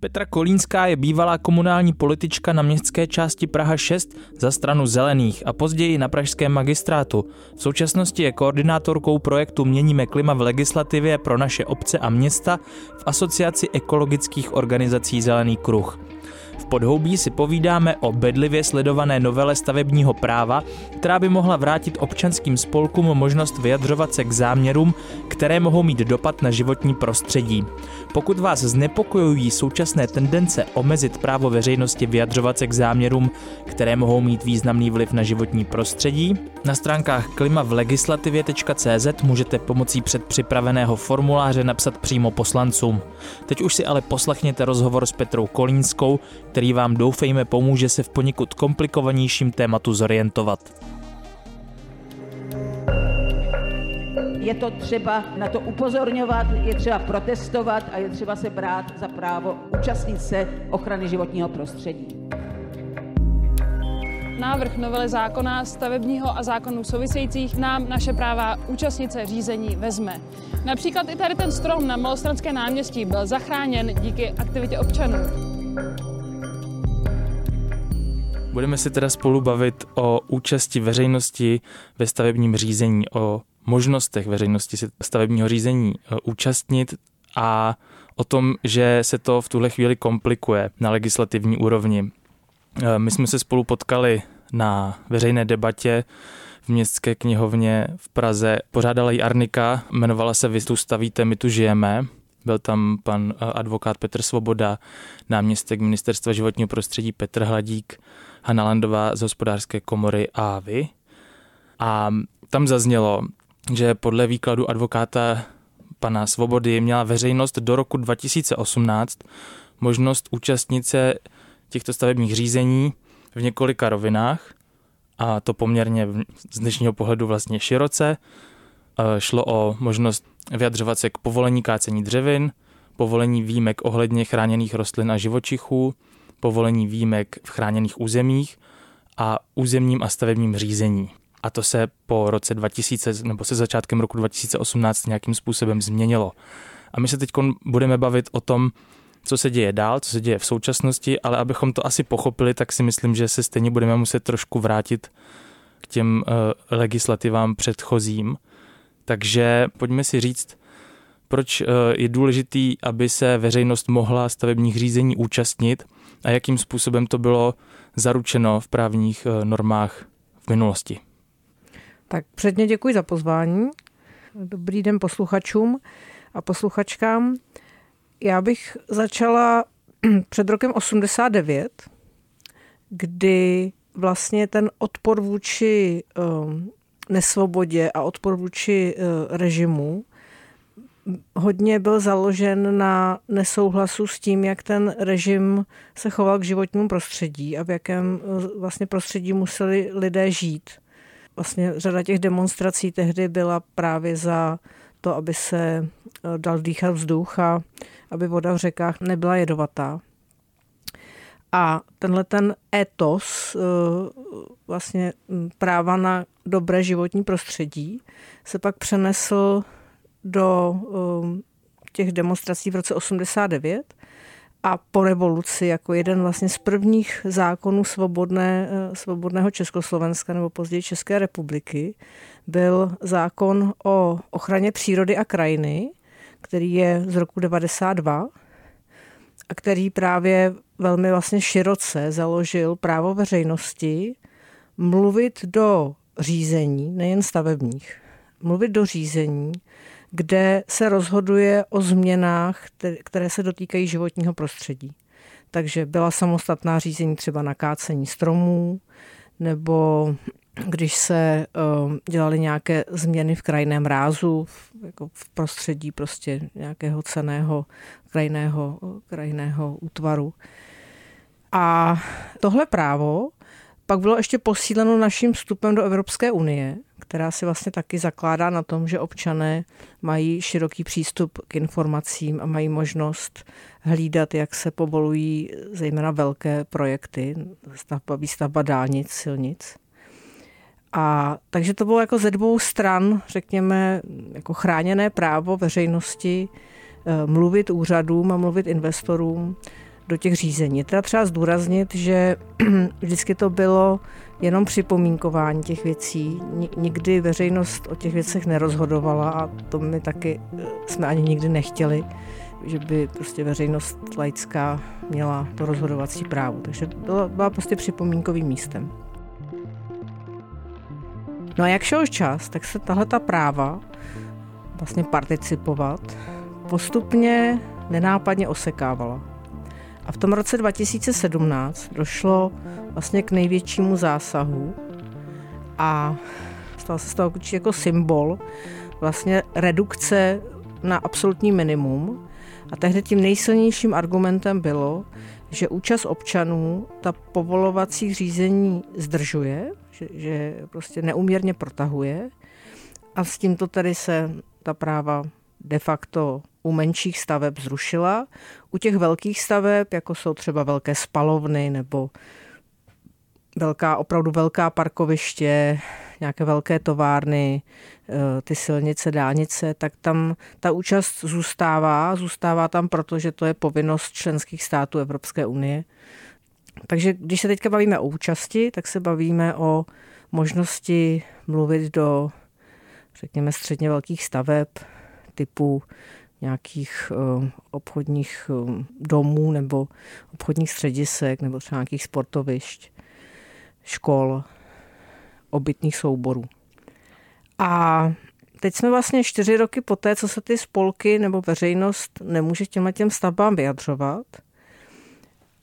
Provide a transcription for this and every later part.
Petra Kolínská je bývalá komunální politička na městské části Praha 6 za stranu Zelených a později na pražském magistrátu. V současnosti je koordinátorkou projektu Měníme klima v legislativě pro naše obce a města v Asociaci ekologických organizací Zelený kruh. V podhoubí si povídáme o bedlivě sledované novele stavebního práva, která by mohla vrátit občanským spolkům možnost vyjadřovat se k záměrům, které mohou mít dopad na životní prostředí. Pokud vás znepokojují současné tendence omezit právo veřejnosti vyjadřovat se k záměrům, které mohou mít významný vliv na životní prostředí, na stránkách klimavlegislativě.cz můžete pomocí předpřipraveného formuláře napsat přímo poslancům. Teď už si ale poslechněte rozhovor s Petrou Kolínskou, který vám doufejme pomůže se v poněkud komplikovanějším tématu zorientovat. Je to třeba na to upozorňovat, je třeba protestovat a je třeba se brát za právo účastnit se ochrany životního prostředí. Návrh novely zákona stavebního a zákonů souvisejících nám naše práva účastnice řízení vezme. Například i tady ten strom na Malostranské náměstí byl zachráněn díky aktivitě občanů. Budeme se teda spolu bavit o účasti veřejnosti ve stavebním řízení, o možnostech veřejnosti se stavebního řízení e, účastnit a o tom, že se to v tuhle chvíli komplikuje na legislativní úrovni. E, my jsme se spolu potkali na veřejné debatě v městské knihovně v Praze. Pořádala ji Arnika, jmenovala se Vy tu stavíte, my tu žijeme. Byl tam pan e, advokát Petr Svoboda, náměstek ministerstva životního prostředí Petr Hladík, Hanna Landová z hospodářské komory a vy. A tam zaznělo, že podle výkladu advokáta pana Svobody měla veřejnost do roku 2018 možnost účastnit se těchto stavebních řízení v několika rovinách a to poměrně z dnešního pohledu vlastně široce. E, šlo o možnost vyjadřovat se k povolení kácení dřevin, povolení výjimek ohledně chráněných rostlin a živočichů, povolení výjimek v chráněných územích a územním a stavebním řízení. A to se po roce 2000 nebo se začátkem roku 2018 nějakým způsobem změnilo. A my se teď budeme bavit o tom, co se děje dál, co se děje v současnosti, ale abychom to asi pochopili, tak si myslím, že se stejně budeme muset trošku vrátit k těm uh, legislativám předchozím. Takže pojďme si říct, proč uh, je důležitý, aby se veřejnost mohla stavebních řízení účastnit a jakým způsobem to bylo zaručeno v právních uh, normách v minulosti. Tak předně děkuji za pozvání. Dobrý den posluchačům a posluchačkám. Já bych začala před rokem 89, kdy vlastně ten odpor vůči um, nesvobodě a odpor vůči uh, režimu hodně byl založen na nesouhlasu s tím, jak ten režim se choval k životnímu prostředí a v jakém uh, vlastně prostředí museli lidé žít. Vlastně řada těch demonstrací tehdy byla právě za to, aby se eh, dal dýchat vzduch a aby voda v řekách nebyla jedovatá. A tenhle ten etos, eh, vlastně hm, práva na dobré životní prostředí, se pak přenesl do eh, těch demonstrací v roce 89 a po revoluci jako jeden vlastně z prvních zákonů svobodné, eh, svobodného Československa nebo později České republiky byl zákon o ochraně přírody a krajiny, který je z roku 92 a který právě velmi vlastně široce založil právo veřejnosti mluvit do řízení, nejen stavebních, mluvit do řízení, kde se rozhoduje o změnách, které se dotýkají životního prostředí. Takže byla samostatná řízení třeba na kácení stromů, nebo když se eh, dělaly nějaké změny v krajiném rázu, jako v prostředí prostě nějakého ceného krajného, krajného útvaru. A tohle právo pak bylo ještě posíleno naším vstupem do Evropské unie, která si vlastně taky zakládá na tom, že občané mají široký přístup k informacím a mají možnost hlídat, jak se povolují zejména velké projekty, stavba, výstavba dálnic, silnic. A takže to bylo jako ze dvou stran, řekněme, jako chráněné právo veřejnosti eh, mluvit úřadům a mluvit investorům do těch řízení. Teda třeba zdůraznit, že vždycky to bylo jenom připomínkování těch věcí. Nikdy veřejnost o těch věcech nerozhodovala a to my taky eh, jsme ani nikdy nechtěli, že by prostě veřejnost laická měla to rozhodovací právo. Takže byla, byla prostě připomínkovým místem. No a jak šel čas, tak se tahle ta práva vlastně participovat postupně nenápadně osekávala. A v tom roce 2017 došlo vlastně k největšímu zásahu a stal se z toho jako symbol vlastně redukce na absolutní minimum. A tehdy tím nejsilnějším argumentem bylo, že účast občanů ta povolovací řízení zdržuje, že, že prostě neuměrně protahuje a s tímto tedy se ta práva de facto u menších staveb zrušila. U těch velkých staveb, jako jsou třeba velké spalovny nebo velká, opravdu velká parkoviště, nějaké velké továrny, eh, ty silnice, dálnice, tak tam ta účast zůstává. Zůstává tam, protože to je povinnost členských států Evropské unie. Takže když se teďka bavíme o účasti, tak se bavíme o možnosti mluvit do, řekněme, středně velkých staveb typu nějakých uh, obchodních uh, domů nebo obchodních středisek nebo třeba nějakých sportovišť, škol, obytných souborů. A teď jsme vlastně čtyři roky poté, co se ty spolky nebo veřejnost nemůže těmhle těm stavbám vyjadřovat.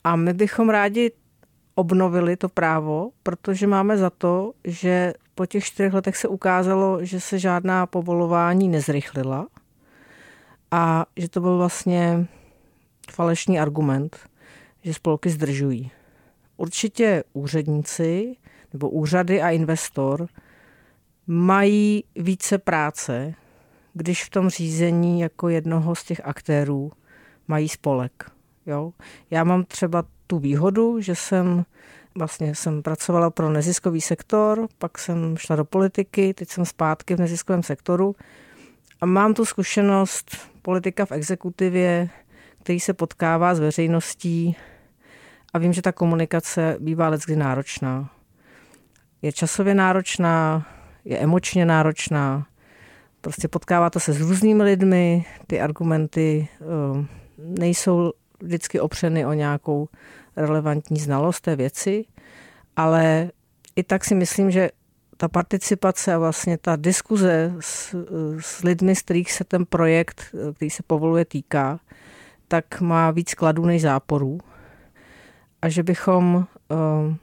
A my bychom rádi obnovili to právo, protože máme za to, že po těch čtyřech letech se ukázalo, že se žádná povolování nezrychlila a že to byl vlastně falešný argument, že spolky zdržují. Určitě úředníci nebo úřady a investor mají více práce, když v tom řízení jako jednoho z těch aktérů mají spolek. Jo? Já mám třeba tu výhodu, že jsem vlastně jsem pracovala pro neziskový sektor, pak jsem šla do politiky, teď jsem zpátky v neziskovém sektoru a mám tu zkušenost politika v exekutivě, který se potkává s veřejností a vím, že ta komunikace bývá leckdy náročná. Je časově náročná, je emočně náročná, prostě potkáváte se s různými lidmi, ty argumenty uh, nejsou vždycky opřeny o nějakou relevantní znalost té věci, ale i tak si myslím, že ta participace a vlastně ta diskuze s, s lidmi, z kterých se ten projekt, který se povoluje, týká, tak má víc kladů než záporů. A že bychom uh,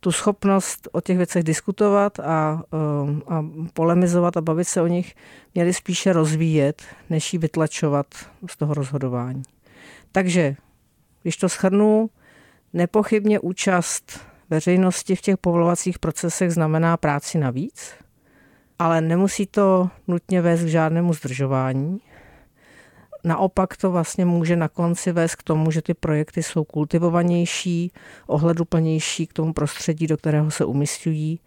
tu schopnost o těch věcech diskutovat a, uh, a polemizovat a bavit se o nich měli spíše rozvíjet, než ji vytlačovat z toho rozhodování. Takže, když to shrnu, nepochybně účast veřejnosti v těch povolovacích procesech znamená práci navíc, ale nemusí to nutně vést k žádnému zdržování. Naopak to vlastně může na konci vést k tomu, že ty projekty jsou kultivovanější, ohleduplnější k tomu prostředí, do kterého se umístují.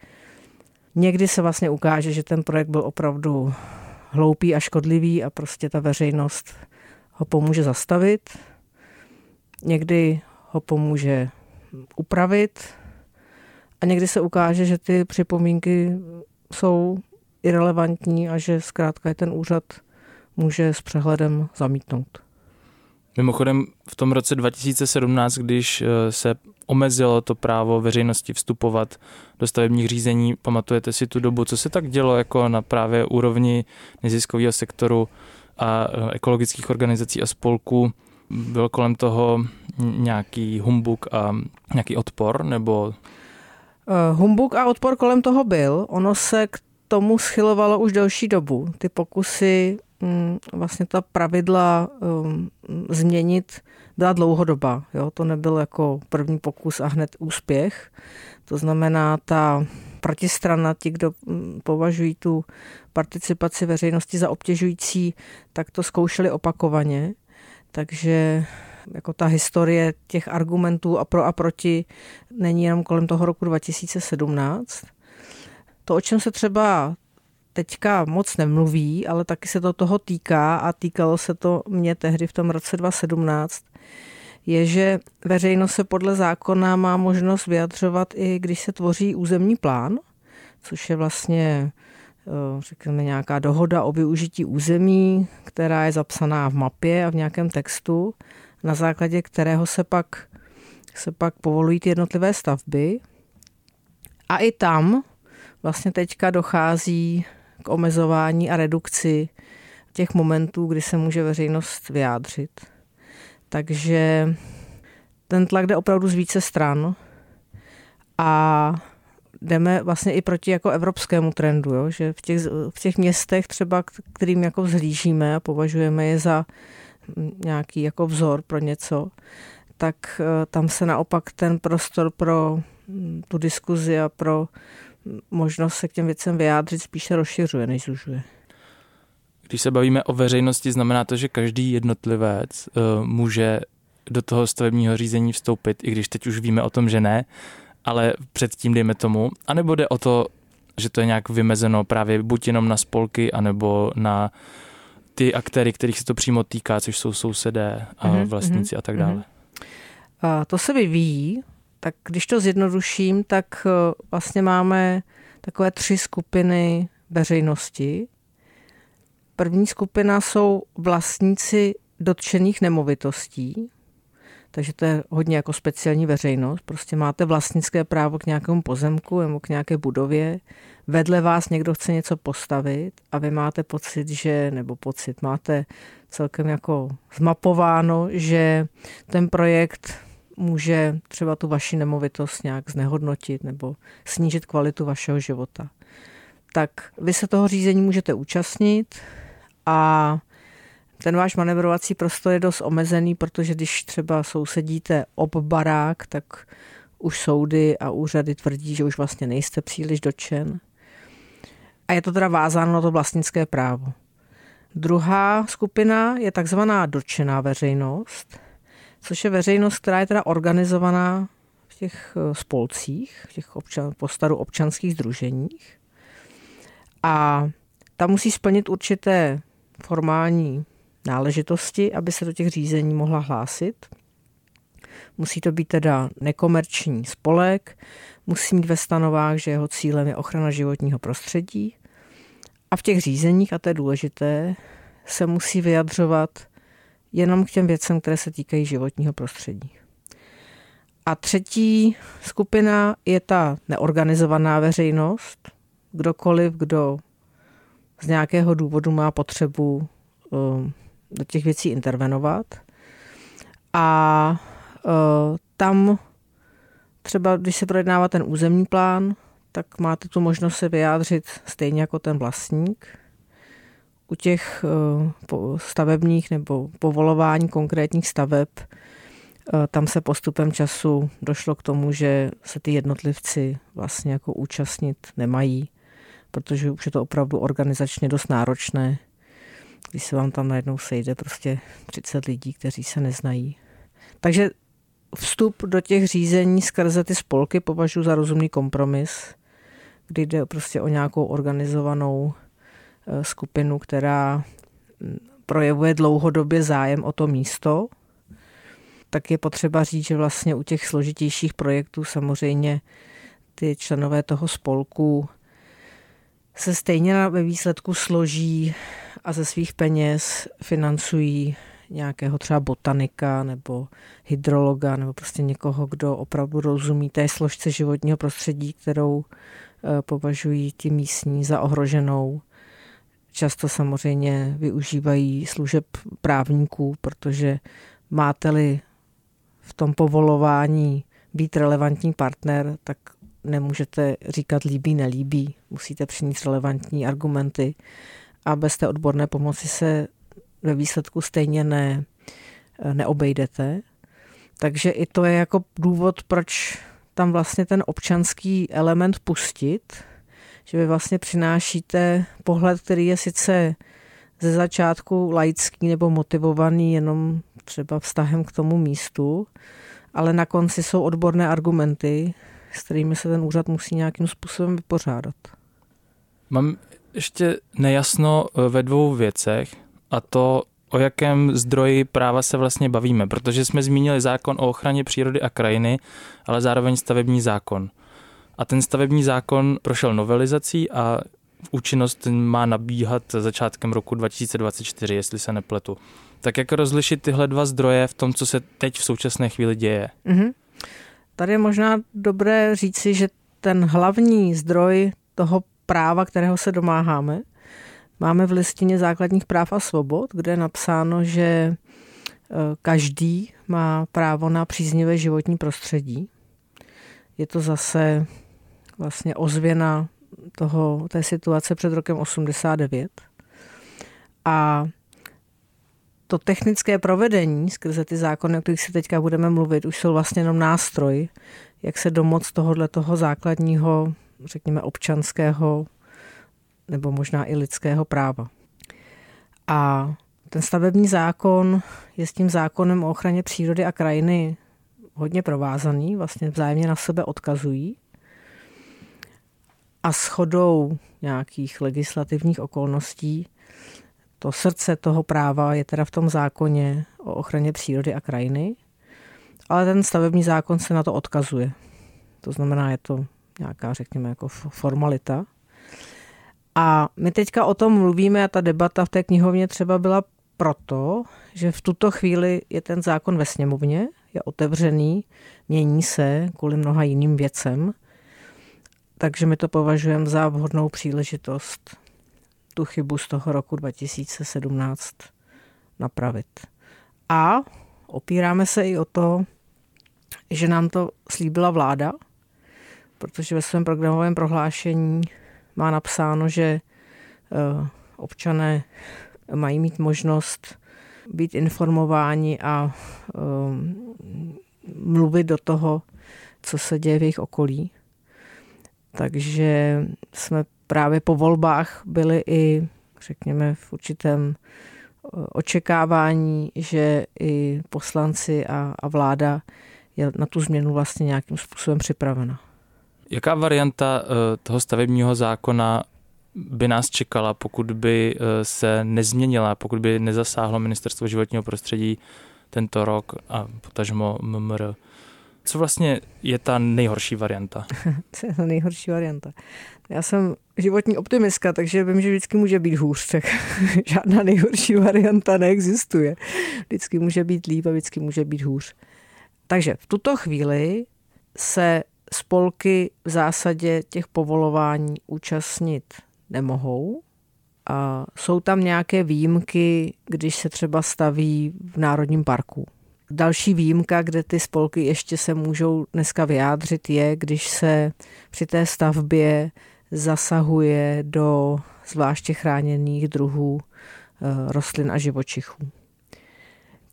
Někdy se vlastně ukáže, že ten projekt byl opravdu hloupý a škodlivý a prostě ta veřejnost ho pomůže zastavit. Někdy ho pomůže upravit, a někdy se ukáže, že ty připomínky jsou irrelevantní a že zkrátka je ten úřad může s přehledem zamítnout. Mimochodem v tom roce 2017, když eh, se omezilo to právo veřejnosti vstupovat do stavebních řízení, pamatujete si tu dobu, co se tak dělo jako na právě úrovni neziskového sektoru a eh, ekologických organizací a spolků? Byl kolem toho nějaký humbuk a nějaký odpor, nebo humbuk a odpor kolem toho byl. Ono se k tomu schylovalo už delší dobu. Ty pokusy mm, vlastně ta pravidla um, změnit byla dlouhodoba. Jo? To nebyl jako první pokus a hned úspěch. To znamená, ta protistrana, ti, kdo mm, považují tu participaci veřejnosti za obtěžující, tak to zkoušeli opakovaně. Takže jako ta historie těch argumentů a pro a proti není jenom kolem toho roku 2017. To, o čem se třeba teďka moc nemluví, ale taky se to toho týká a týkalo se to mě tehdy v tom roce 2017, je, že veřejnost se podle zákona má možnost vyjadřovat i když se tvoří územní plán, což je vlastně eh, řekněme nějaká dohoda o využití území, která je zapsaná v mapě a v nějakém textu, na základě kterého se pak, se pak povolují ty jednotlivé stavby. A i tam vlastně teďka dochází k omezování a redukci těch momentů, kdy se může veřejnost vyjádřit. Takže ten tlak jde opravdu z více stran a jdeme vlastně i proti jako evropskému trendu, jo? že v těch, v těch městech třeba, kterým jako vzhlížíme a považujeme je za nějaký jako vzor pro něco, tak eh, tam se naopak ten prostor pro hm, tu diskuzi a pro možnost se k těm věcem vyjádřit spíše rozšiřuje, než zužuje. Když se bavíme o veřejnosti, znamená to, že každý jednotlivec uh, může do toho stavebního řízení vstoupit, i když teď už víme o tom, že ne, ale předtím dejme tomu. A nebo jde o to, že to je nějak vymezeno právě buď jenom na spolky, anebo na ty aktéry, kterých se to přímo týká, což jsou sousedé a mm-hmm, vlastníci mm-hmm, a tak dále. Mm-hmm. A to se vyvíjí tak když to zjednoduším, tak eh, vlastně máme takové tři skupiny veřejnosti. První skupina jsou vlastníci dotčených nemovitostí, takže to je hodně jako speciální veřejnost. Prostě máte vlastnické právo k nějakému pozemku nebo k nějaké budově, vedle vás někdo chce něco postavit a vy máte pocit, že, nebo pocit, máte celkem jako zmapováno, že ten projekt může třeba tu vaši nemovitost nějak znehodnotit nebo snížit kvalitu vašeho života. Tak vy se toho řízení můžete účastnit a ten váš manevrovací prostor je dost omezený, protože když třeba sousedíte ob barák, tak už soudy a úřady tvrdí, že už vlastně nejste příliš dočen. A je to teda vázáno na to vlastnické právo. Druhá skupina je takzvaná dotčená veřejnost, což je veřejnost, která je teda organizovaná v těch eh, spolcích, v těch občan, postaru občanských združeních. A ta musí splnit určité formální náležitosti, aby se do těch řízení mohla hlásit. Musí to být teda nekomerční spolek, musí mít ve stanovách, že jeho cílem je ochrana životního prostředí. A v těch řízeních, a to je důležité, se musí vyjadřovat jenom k těm věcem, které se týkají životního prostředí. A třetí skupina je ta neorganizovaná veřejnost. Kdokoliv, kdo z nějakého důvodu má potřebu um, do těch věcí intervenovat. A uh, tam třeba, když se projednává ten územní plán, tak máte tu možnost se vyjádřit stejně jako ten vlastník u těch eh, stavebních nebo povolování konkrétních staveb, eh, tam se postupem času došlo k tomu, že se ty jednotlivci vlastně jako účastnit nemají, protože už je to opravdu organizačně dost náročné, když se vám tam najednou sejde prostě 30 lidí, kteří se neznají. Takže vstup do těch řízení skrze ty spolky považuji za rozumný kompromis, kdy jde prostě o nějakou organizovanou Eh, skupinu, která mm, projevuje dlouhodobě zájem o to místo, tak je potřeba říct, že vlastně u těch složitějších projektů samozřejmě ty členové toho spolku se stejně ve výsledku složí a ze svých peněz financují nějakého třeba botanika nebo hydrologa nebo prostě někoho, kdo opravdu rozumí té složce životního prostředí, kterou eh, považují ti místní za ohroženou Často samozřejmě využívají služeb právníků, protože máte-li v tom povolování být relevantní partner, tak nemůžete říkat líbí, nelíbí. Musíte přinést relevantní argumenty a bez té odborné pomoci se ve výsledku stejně ne, neobejdete. Takže i to je jako důvod, proč tam vlastně ten občanský element pustit, že vy vlastně přinášíte pohled, který je sice ze začátku laický nebo motivovaný jenom třeba vztahem k tomu místu, ale na konci jsou odborné argumenty, s kterými se ten úřad musí nějakým způsobem vypořádat. Mám ještě nejasno eh, ve dvou věcech a to, o jakém zdroji práva se vlastně bavíme, protože jsme zmínili zákon o ochraně přírody a krajiny, ale zároveň stavební zákon. A ten stavební zákon prošel novelizací a účinnost má nabíhat začátkem roku 2024, jestli se nepletu. Tak jak rozlišit tyhle dva zdroje v tom, co se teď v současné chvíli děje? Mm-hmm. Tady je možná dobré říci, že ten hlavní zdroj toho práva, kterého se domáháme, máme v listině základních práv a svobod, kde je napsáno, že e, každý má právo na příznivé životní prostředí. Je to zase vlastně ozvěna toho, té situace před rokem 89. A to technické provedení skrze ty zákony, o kterých si teďka budeme mluvit, už jsou vlastně jenom nástroj, jak se domoc tohohle toho základního, řekněme, občanského nebo možná i lidského práva. A ten stavební zákon je s tím zákonem o ochraně přírody a krajiny hodně provázaný, vlastně vzájemně na sebe odkazují. A shodou nějakých legislativních okolností to srdce toho práva je teda v tom zákoně o ochraně přírody a krajiny, ale ten stavební zákon se na to odkazuje. To znamená, je to nějaká, řekněme, jako formalita. A my teďka o tom mluvíme a ta debata v té knihovně třeba byla proto, že v tuto chvíli je ten zákon ve sněmovně, je otevřený, mění se kvůli mnoha jiným věcem, takže my to považujeme za vhodnou příležitost tu chybu z toho roku 2017 napravit. A opíráme se i o to, že nám to slíbila vláda, protože ve svém programovém prohlášení má napsáno, že eh, občané mají mít možnost být informováni a eh, mluvit do toho, co se děje v jejich okolí. Takže jsme právě po volbách byli i, řekněme, v určitém eh, očekávání, že i poslanci a, a vláda je na tu změnu vlastně nějakým způsobem připravena. Jaká varianta eh, toho stavebního zákona by nás čekala, pokud by eh, se nezměnila, pokud by nezasáhlo ministerstvo životního prostředí tento rok a potažmo MMR? Co vlastně je ta nejhorší varianta? Co je ta nejhorší varianta? Já jsem životní optimistka, takže vím, že vždycky může být hůř, tak žádná nejhorší varianta neexistuje. Vždycky může být líp a vždycky může být hůř. Takže v tuto chvíli se spolky v zásadě těch povolování účastnit nemohou. A jsou tam nějaké výjimky, když se třeba staví v Národním parku. Další výjimka, kde ty spolky ještě se můžou dneska vyjádřit, je, když se při té stavbě zasahuje do zvláště chráněných druhů eh, rostlin a živočichů.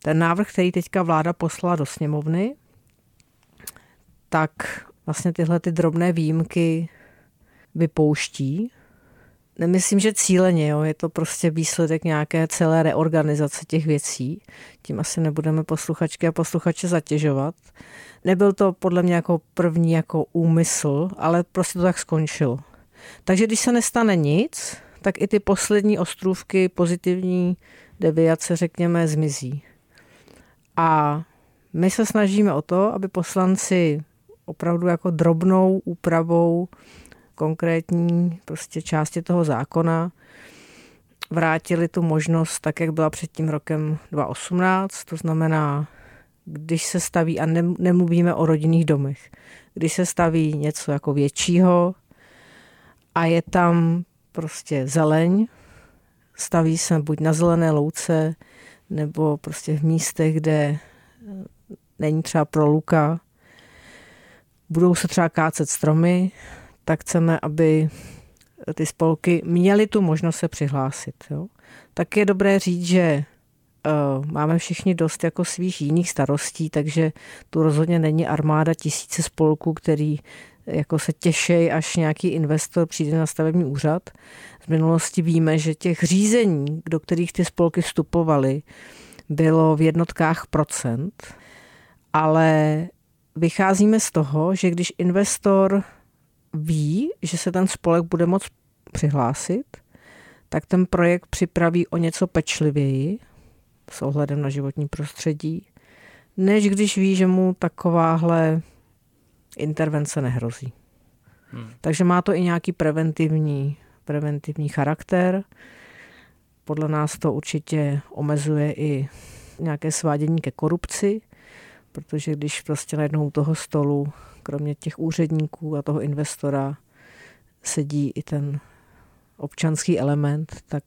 Ten návrh, který teďka vláda poslala do sněmovny, tak vlastně tyhle ty drobné výjimky vypouští. Nemyslím, že cíleně, jo. je to prostě výsledek nějaké celé reorganizace těch věcí. Tím asi nebudeme posluchačky a posluchače zatěžovat. Nebyl to podle mě jako první jako úmysl, ale prostě to tak skončilo. Takže když se nestane nic, tak i ty poslední ostrůvky pozitivní deviace, řekněme, zmizí. A my se snažíme o to, aby poslanci opravdu jako drobnou úpravou konkrétní prostě části toho zákona. Vrátili tu možnost tak, jak byla před tím rokem 2018, to znamená, když se staví, a nemluvíme o rodinných domech, když se staví něco jako většího a je tam prostě zeleň, staví se buď na zelené louce, nebo prostě v místech, kde není třeba proluka, budou se třeba kácet stromy, tak chceme, aby ty spolky měly tu možnost se přihlásit. Jo. Tak je dobré říct, že uh, máme všichni dost jako svých jiných starostí, takže tu rozhodně není armáda tisíce spolků, který jako se těší, až nějaký investor přijde na stavební úřad. Z minulosti víme, že těch řízení, do kterých ty spolky vstupovaly, bylo v jednotkách procent, ale vycházíme z toho, že když investor ví, že se ten spolek bude moct přihlásit, tak ten projekt připraví o něco pečlivěji s ohledem na životní prostředí, než když ví, že mu takováhle intervence nehrozí. Hmm. Takže má to i nějaký preventivní, preventivní charakter. Podle nás to určitě omezuje i nějaké svádění ke korupci, protože když prostě najednou u toho stolu, kromě těch úředníků a toho investora, sedí i ten občanský element, tak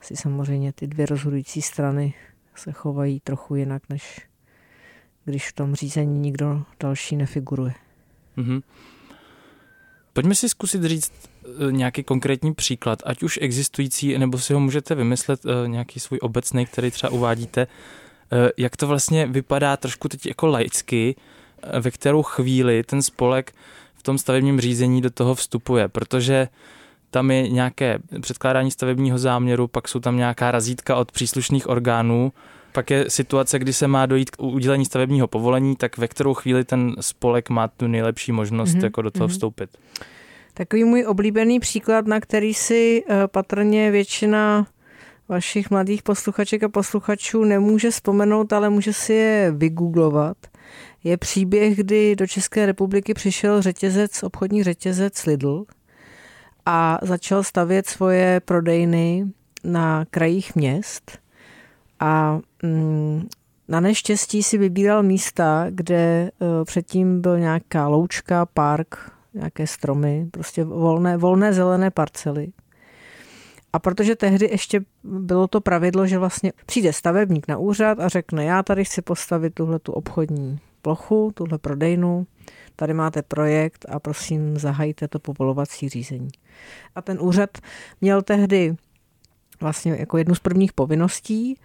si samozřejmě ty dvě rozhodující strany se chovají trochu jinak, než když v tom řízení nikdo další nefiguruje. Mm-hmm. Pojďme si zkusit říct eh, nějaký konkrétní příklad, ať už existující, nebo si ho můžete vymyslet eh, nějaký svůj obecný, který třeba uvádíte. Eh, jak to vlastně vypadá trošku teď jako laicky, ve kterou chvíli ten spolek v tom stavebním řízení do toho vstupuje, protože tam je nějaké předkládání stavebního záměru, pak jsou tam nějaká razítka od příslušných orgánů, pak je situace, kdy se má dojít k udělení stavebního povolení, tak ve kterou chvíli ten spolek má tu nejlepší možnost mm-hmm. jako do toho mm-hmm. vstoupit. Takový můj oblíbený příklad, na který si eh, patrně většina vašich mladých posluchaček a posluchačů nemůže vzpomenout, ale může si je vygooglovat, je příběh, kdy do České republiky přišel řetězec, obchodní řetězec Lidl a začal stavět svoje prodejny na krajích měst a mm, na neštěstí si vybíral místa, kde uh, předtím byl nějaká loučka, park, nějaké stromy, prostě volné, volné zelené parcely. A protože tehdy ještě bylo to pravidlo, že vlastně přijde stavebník na úřad a řekne, já tady chci postavit tuhle tu obchodní plochu, tuhle prodejnu, tady máte projekt a prosím zahajte to povolovací řízení. A ten úřad měl tehdy vlastně jako jednu z prvních povinností,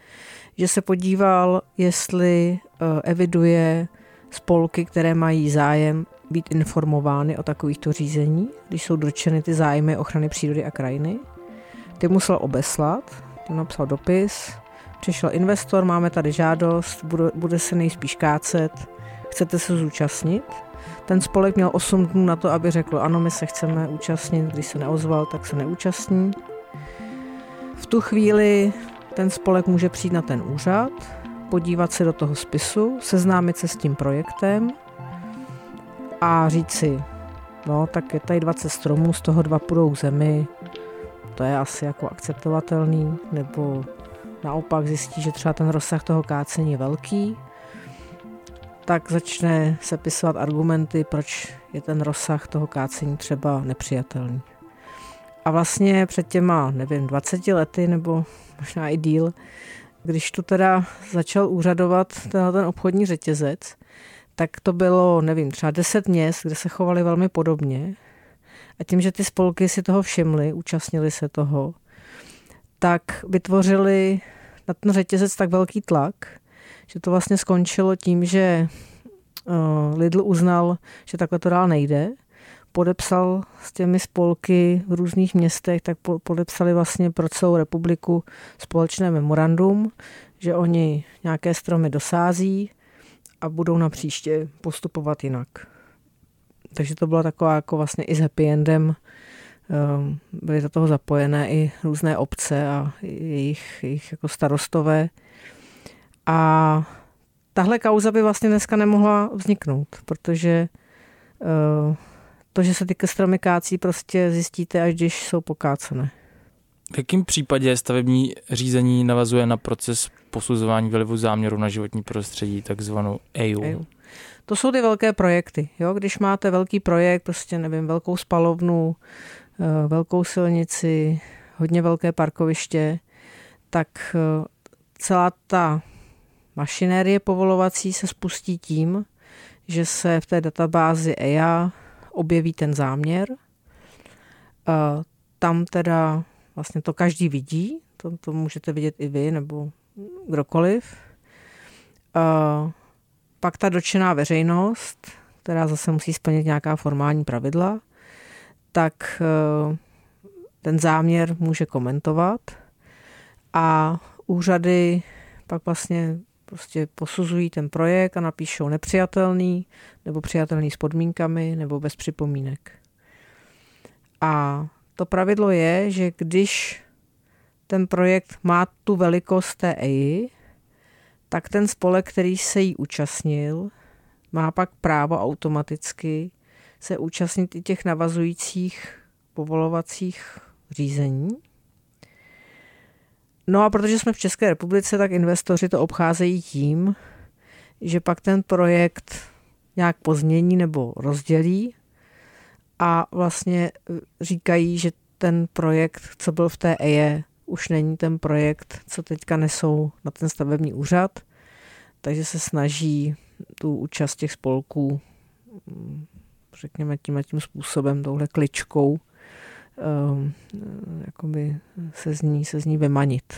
že se podíval, jestli eh, eviduje spolky, které mají zájem být informovány o takovýchto řízení, když jsou dotčeny ty zájmy ochrany přírody a krajiny. Ty musel obeslat, ty napsal dopis, přišel investor, máme tady žádost, bude, bude se nejspíš kácet, chcete se zúčastnit? Ten spolek měl 8 dnů na to, aby řekl, ano, my se chceme účastnit, když se neozval, tak se neúčastní. V tu chvíli ten spolek může přijít na ten úřad, podívat se do toho spisu, seznámit se s tím projektem a říct si, no tak je tady 20 stromů, z toho dva půjdou zemi, to je asi jako akceptovatelný, nebo naopak zjistí, že třeba ten rozsah toho kácení je velký, tak začne sepisovat argumenty, proč je ten rozsah toho kácení třeba nepřijatelný. A vlastně před těma, nevím, 20 lety nebo možná i díl, když tu teda začal úřadovat ten, ten obchodní řetězec, tak to bylo, nevím, třeba 10 měst, kde se chovali velmi podobně. A tím, že ty spolky si toho všimly, účastnili se toho, tak vytvořili na ten řetězec tak velký tlak, že to vlastně skončilo tím, že uh, Lidl uznal, že takhle to dál nejde. Podepsal s těmi spolky v různých městech, tak podepsali vlastně pro celou republiku společné memorandum, že oni nějaké stromy dosází a budou na příště postupovat jinak. Takže to byla taková jako vlastně i s happy endem. Um, byly do toho zapojené i různé obce a jejich, jejich jako starostové. A tahle kauza by vlastně dneska nemohla vzniknout, protože uh, to, že se ty stromy kácí, prostě zjistíte, až když jsou pokácené. V jakém případě stavební řízení navazuje na proces posuzování vlivu záměru na životní prostředí, takzvanou EU? To jsou ty velké projekty. Jo? Když máte velký projekt, prostě nevím, velkou spalovnu, eh, velkou silnici, hodně velké parkoviště, tak eh, celá ta mašinérie povolovací se spustí tím, že se v té databázi EIA objeví ten záměr. Tam teda vlastně to každý vidí, to, to můžete vidět i vy nebo kdokoliv. Pak ta dočená veřejnost, která zase musí splnit nějaká formální pravidla, tak e, ten záměr může komentovat a úřady pak vlastně prostě posuzují ten projekt a napíšou nepřijatelný, nebo přijatelný s podmínkami, nebo bez připomínek. A to pravidlo je, že když ten projekt má tu velikost té EI, tak ten spolek, který se jí účastnil, má pak právo automaticky se účastnit i těch navazujících povolovacích řízení. No a protože jsme v České republice, tak investoři to obcházejí tím, že pak ten projekt nějak pozmění nebo rozdělí a vlastně říkají, že ten projekt, co byl v té EE, už není ten projekt, co teďka nesou na ten stavební úřad, takže se snaží tu účast těch spolků, mm, řekněme tím tím způsobem, touhle kličkou, um, jakoby se z, ní, se z ní vymanit.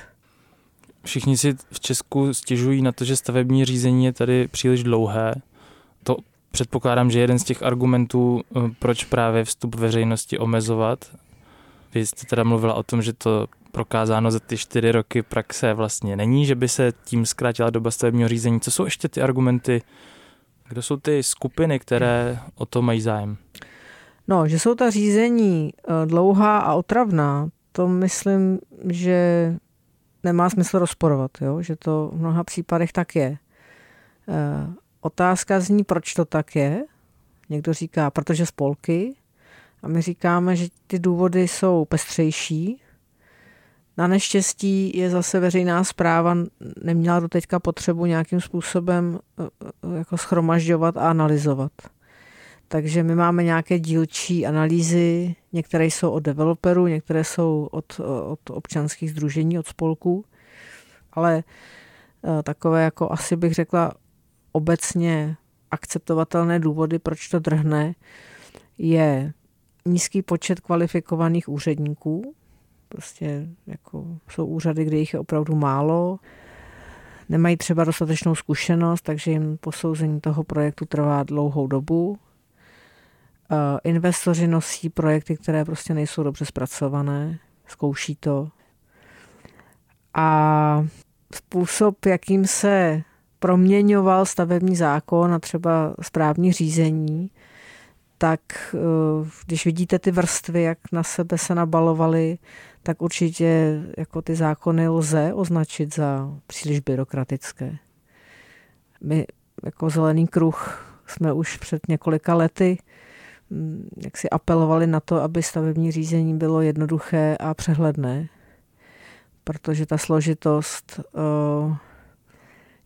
Všichni si v Česku stěžují na to, že stavební řízení je tady příliš dlouhé. To předpokládám, že jeden z těch argumentů, eh, proč právě vstup veřejnosti omezovat. Vy jste teda mluvila o tom, že to prokázáno za ty čtyři roky praxe vlastně není, že by se tím zkrátila doba stavebního řízení. Co jsou ještě ty argumenty? Kdo jsou ty skupiny, které o to mají zájem? No, že jsou ta řízení eh, dlouhá a otravná, to myslím, že nemá smysl rozporovat, jo? že to v mnoha případech tak je. Eh, otázka zní, proč to tak je. Někdo říká, protože spolky. A my říkáme, že ty důvody jsou pestřejší, na neštěstí je zase veřejná zpráva neměla do teďka potřebu nějakým způsobem e, e, jako schromažďovat a analyzovat. Takže my máme nějaké dílčí analýzy, některé jsou od developerů, některé jsou od, od občanských združení, od spolků, ale e, takové jako asi bych řekla obecně akceptovatelné důvody, proč to drhne, je nízký počet kvalifikovaných úředníků, Prostě jako jsou úřady, kde jich je opravdu málo, nemají třeba dostatečnou zkušenost, takže jim posouzení toho projektu trvá dlouhou dobu. Investoři nosí projekty, které prostě nejsou dobře zpracované, zkouší to. A způsob, jakým se proměňoval stavební zákon a třeba správní řízení, tak eh, když vidíte ty vrstvy, jak na sebe se nabalovaly, tak určitě jako ty zákony lze označit za příliš byrokratické. My jako Zelený kruh jsme už před několika lety mm, jak si apelovali na to, aby stavební řízení bylo jednoduché a přehledné, protože ta složitost eh,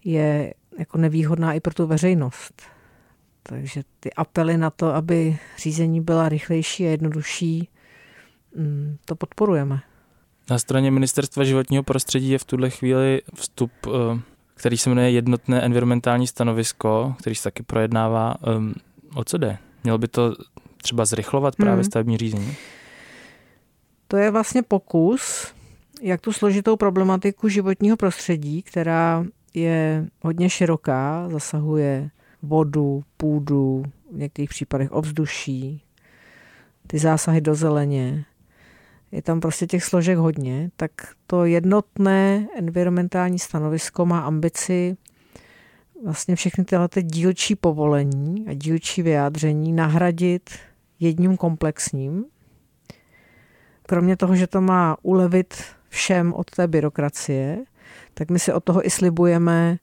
je jako nevýhodná i pro tu veřejnost. Takže ty apely na to, aby řízení byla rychlejší a jednodušší, mm, to podporujeme. Na straně Ministerstva životního prostředí je v tuhle chvíli vstup, eh, který se jmenuje Jednotné environmentální stanovisko, který se taky projednává. Ehm, o co jde? Mělo by to třeba zrychlovat právě hmm. stavební řízení? To je vlastně pokus, jak tu složitou problematiku životního prostředí, která je hodně široká, zasahuje vodu, půdu, v některých případech ovzduší, ty zásahy do zeleně, je tam prostě těch složek hodně, tak to jednotné environmentální stanovisko má ambici vlastně všechny tyhle dílčí povolení a dílčí vyjádření nahradit jedním komplexním. Kromě toho, že to má ulevit všem od té byrokracie, tak my si od toho i slibujeme,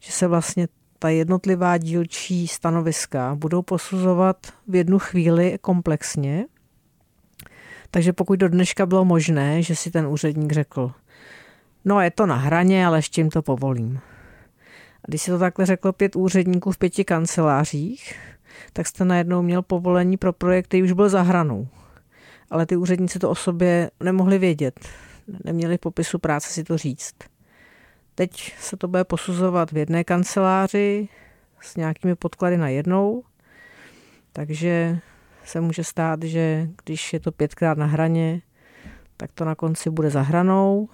že se vlastně ta jednotlivá dílčí stanoviska budou posuzovat v jednu chvíli komplexně takže pokud do dneška bylo možné, že si ten úředník řekl, no je to na hraně, ale ještě jim to povolím. A když si to takhle řeklo pět úředníků v pěti kancelářích, tak jste najednou měl povolení pro projekt, který už byl za hranou. Ale ty úředníci to o sobě nemohli vědět. Neměli v popisu práce si to říct. Teď se to bude posuzovat v jedné kanceláři s nějakými podklady na jednou, takže se může stát, že když je to pětkrát na hraně, tak to na konci bude za hranou,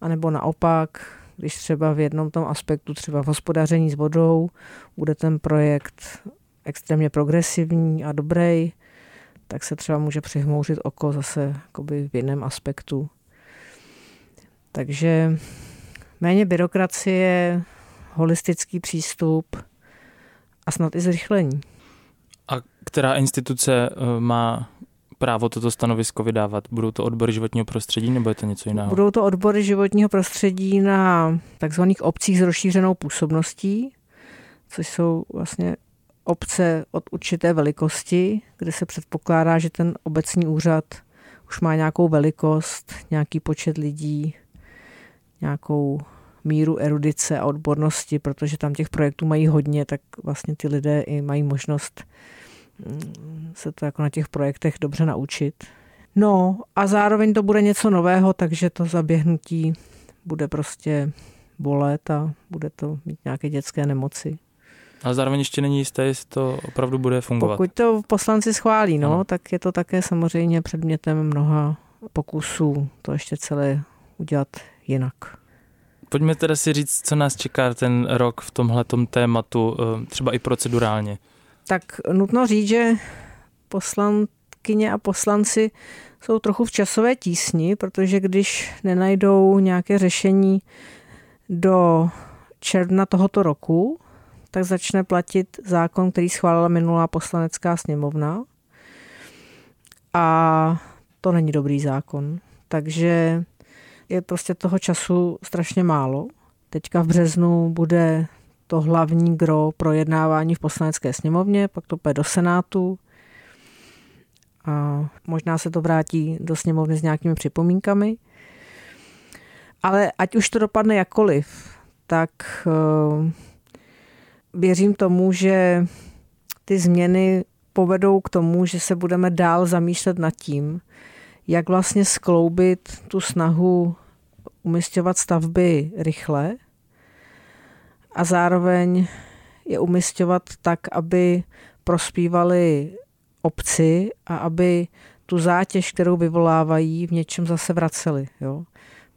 anebo naopak, když třeba v jednom tom aspektu, třeba v hospodaření s vodou, bude ten projekt extrémně progresivní a dobrý, tak se třeba může přihmouřit oko zase v jiném aspektu. Takže méně byrokracie, holistický přístup a snad i zrychlení. A která instituce eh, má právo toto stanovisko vydávat? Budou to odbory životního prostředí nebo je to něco jiného? Budou to odbory životního prostředí na takzvaných obcích s rozšířenou působností, což jsou vlastně obce od určité velikosti, kde se předpokládá, že ten obecní úřad už má nějakou velikost, nějaký počet lidí, nějakou míru erudice a odbornosti, protože tam těch projektů mají hodně, tak vlastně ty lidé i mají možnost mm, se to jako na těch projektech dobře naučit. No a zároveň to bude něco nového, takže to zaběhnutí bude prostě bolet a bude to mít nějaké dětské nemoci. Ale zároveň ještě není jisté, jestli to opravdu bude fungovat. Pokud to poslanci schválí, no, ano. tak je to také samozřejmě předmětem mnoha pokusů to ještě celé udělat jinak. Pojďme teda si říct, co nás čeká ten rok v tomhle tématu, eh, třeba i procedurálně. Tak nutno říct, že poslankyně a poslanci jsou trochu v časové tísni, protože když nenajdou nějaké řešení do června tohoto roku, tak začne platit zákon, který schválila minulá poslanecká sněmovna. A to není dobrý zákon. Takže je prostě toho času strašně málo. Teďka v březnu bude to hlavní gro projednávání v poslanecké sněmovně, pak to půjde do Senátu a možná se to vrátí do sněmovny s nějakými připomínkami. Ale ať už to dopadne jakkoliv, tak eh, věřím tomu, že ty změny povedou k tomu, že se budeme dál zamýšlet nad tím, jak vlastně skloubit tu snahu umistovat stavby rychle a zároveň je umistovat tak, aby prospívali obci a aby tu zátěž, kterou vyvolávají, v něčem zase vraceli. Jo?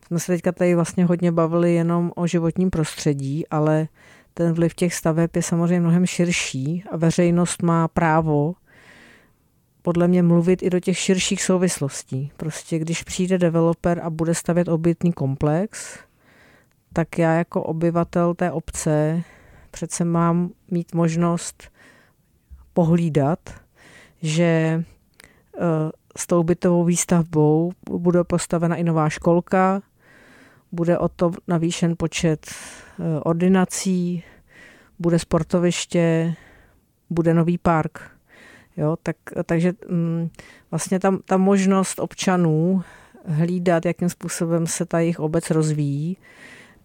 Jsme se teďka tady vlastně hodně bavili jenom o životním prostředí, ale ten vliv těch staveb je samozřejmě mnohem širší a veřejnost má právo podle mě mluvit i do těch širších souvislostí. Prostě když přijde developer a bude stavět obytný komplex, tak já jako obyvatel té obce přece mám mít možnost pohlídat, že e, s tou bytovou výstavbou bude postavena i nová školka, bude o to navýšen počet e, ordinací, bude sportoviště, bude nový park. Jo, tak, takže mm, vlastně tam ta možnost občanů hlídat, jakým způsobem se ta jejich obec rozvíjí,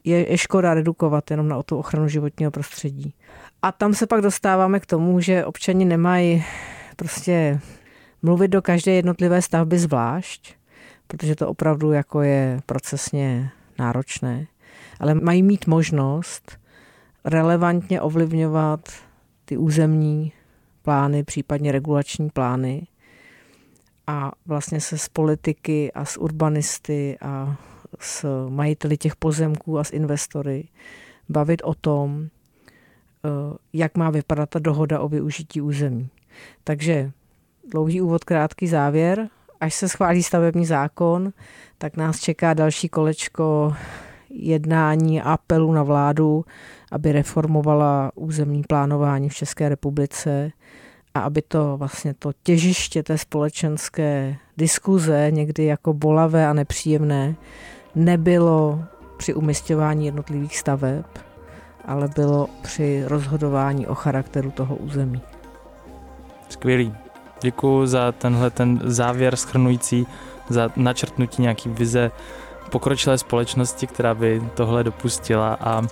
je, je škoda redukovat jenom na tu ochranu životního prostředí. A tam se pak dostáváme k tomu, že občani nemají prostě mluvit do každé jednotlivé stavby zvlášť, protože to opravdu jako je procesně náročné, ale mají mít možnost relevantně ovlivňovat ty územní plány, případně regulační plány a vlastně se s politiky a s urbanisty a s majiteli těch pozemků a s investory bavit o tom, eh, jak má vypadat ta dohoda o využití území. Takže dlouhý úvod, krátký závěr. Až se schválí stavební zákon, tak nás čeká další kolečko jednání a apelu na vládu, aby reformovala územní plánování v České republice a aby to vlastně to těžiště té společenské diskuze, někdy jako bolavé a nepříjemné, nebylo při umistování jednotlivých staveb, ale bylo při rozhodování o charakteru toho území. Skvělý. Děkuji za tenhle ten závěr schrnující, za načrtnutí nějaký vize pokročilé společnosti, která by tohle dopustila a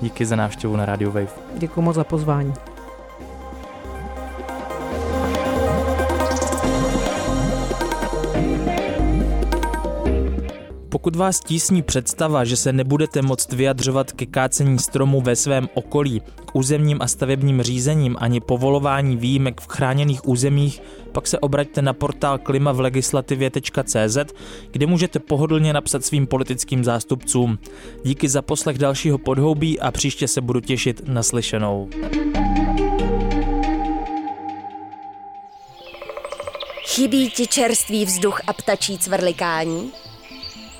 díky za návštěvu na Radio Wave. Děkuji moc za pozvání. Pokud vás tísní představa, že se nebudete moct vyjadřovat ke kácení stromů ve svém okolí, k územním a stavebním řízením ani povolování výjimek v chráněných územích, pak se obraťte na portál klimavlegislativě.cz, kde můžete pohodlně napsat svým politickým zástupcům. Díky za poslech dalšího podhoubí a příště se budu těšit na slyšenou. Chybí ti čerstvý vzduch a ptačí cvrlikání?